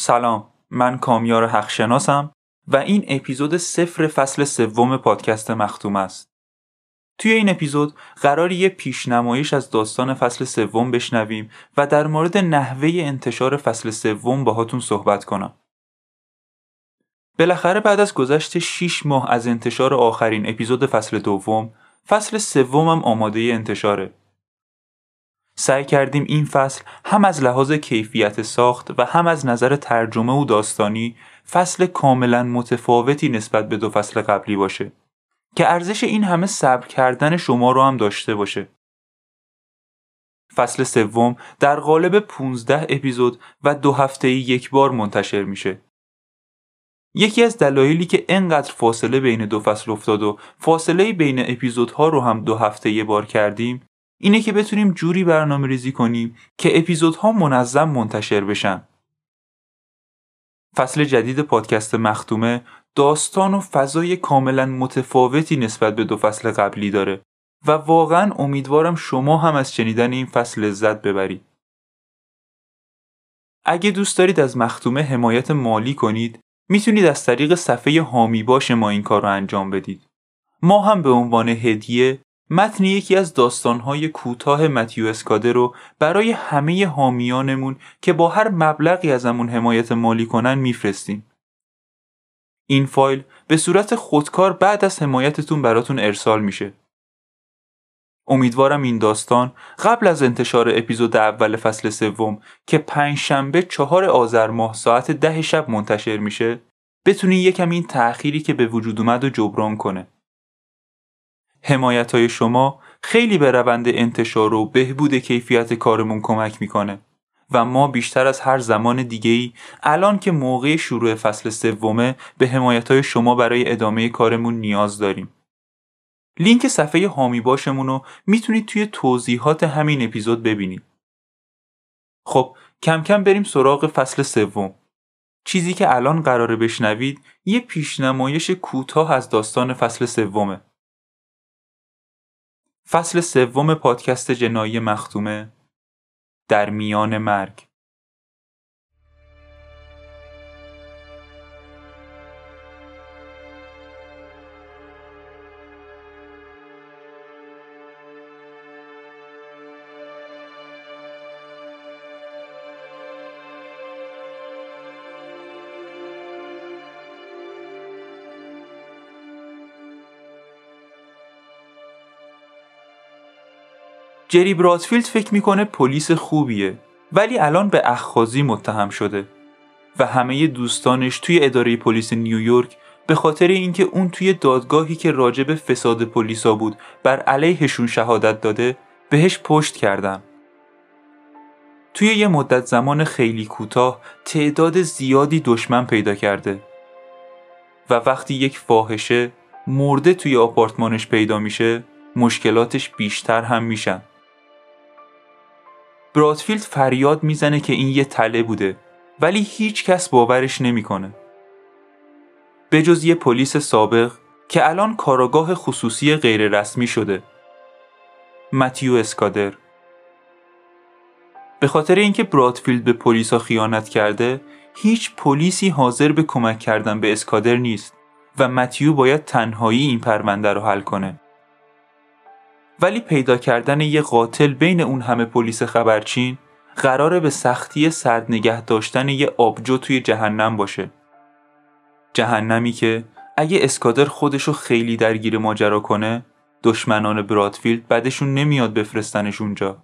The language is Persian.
سلام من کامیار حقشناسم و این اپیزود صفر فصل سوم پادکست مختوم است. توی این اپیزود قرار یه پیشنمایش از داستان فصل سوم بشنویم و در مورد نحوه انتشار فصل سوم باهاتون صحبت کنم. بالاخره بعد از گذشت 6 ماه از انتشار آخرین اپیزود فصل دوم فصل سومم آماده انتشاره. سعی کردیم این فصل هم از لحاظ کیفیت ساخت و هم از نظر ترجمه و داستانی فصل کاملا متفاوتی نسبت به دو فصل قبلی باشه که ارزش این همه صبر کردن شما رو هم داشته باشه. فصل سوم در قالب 15 اپیزود و دو هفته یک بار منتشر میشه. یکی از دلایلی که انقدر فاصله بین دو فصل افتاد و فاصله بین اپیزودها رو هم دو هفته یه بار کردیم اینه که بتونیم جوری برنامه ریزی کنیم که اپیزودها منظم منتشر بشن. فصل جدید پادکست مختومه داستان و فضای کاملا متفاوتی نسبت به دو فصل قبلی داره و واقعا امیدوارم شما هم از شنیدن این فصل لذت ببرید. اگه دوست دارید از مختومه حمایت مالی کنید می‌تونید از طریق صفحه هامی باش ما این کار رو انجام بدید. ما هم به عنوان هدیه متن یکی از داستانهای کوتاه متیو اسکاده رو برای همه حامیانمون که با هر مبلغی ازمون حمایت مالی کنن میفرستیم. این فایل به صورت خودکار بعد از حمایتتون براتون ارسال میشه. امیدوارم این داستان قبل از انتشار اپیزود اول فصل سوم که پنج شنبه چهار آذر ماه ساعت ده شب منتشر میشه بتونی یکم این تأخیری که به وجود اومد و جبران کنه. حمایت های شما خیلی به روند انتشار و بهبود کیفیت کارمون کمک می‌کنه و ما بیشتر از هر زمان دیگه ای الان که موقع شروع فصل سومه به حمایت های شما برای ادامه کارمون نیاز داریم. لینک صفحه هامی باشمون رو می‌تونید توی توضیحات همین اپیزود ببینید. خب کم کم بریم سراغ فصل سوم. چیزی که الان قراره بشنوید یه پیشنمایش کوتاه از داستان فصل سومه. فصل سوم پادکست جنایی مختومه در میان مرگ. جری برادفیلد فکر می‌کنه پلیس خوبیه ولی الان به اخخازی متهم شده و همه دوستانش توی اداره پلیس نیویورک به خاطر اینکه اون توی دادگاهی که راجب فساد پلیسا بود بر علیهشون شهادت داده بهش پشت کردن توی یه مدت زمان خیلی کوتاه تعداد زیادی دشمن پیدا کرده و وقتی یک فاحشه مرده توی آپارتمانش پیدا میشه مشکلاتش بیشتر هم میشن. برادفیلد فریاد می‌زنه که این یه تله بوده ولی هیچ کس باورش نمی‌کنه. به جز یه پلیس سابق که الان کاراگاه خصوصی غیررسمی شده. متیو اسکادر به خاطر اینکه برادفیلد به پلیسا خیانت کرده هیچ پلیسی حاضر به کمک کردن به اسکادر نیست و متیو باید تنهایی این پرونده رو حل کنه. ولی پیدا کردن یه قاتل بین اون همه پلیس خبرچین قراره به سختی سرد نگه داشتن یه آبجو توی جهنم باشه. جهنمی که اگه اسکادر خودشو خیلی درگیر ماجرا کنه دشمنان برادفیلد بعدشون نمیاد بفرستنش اونجا.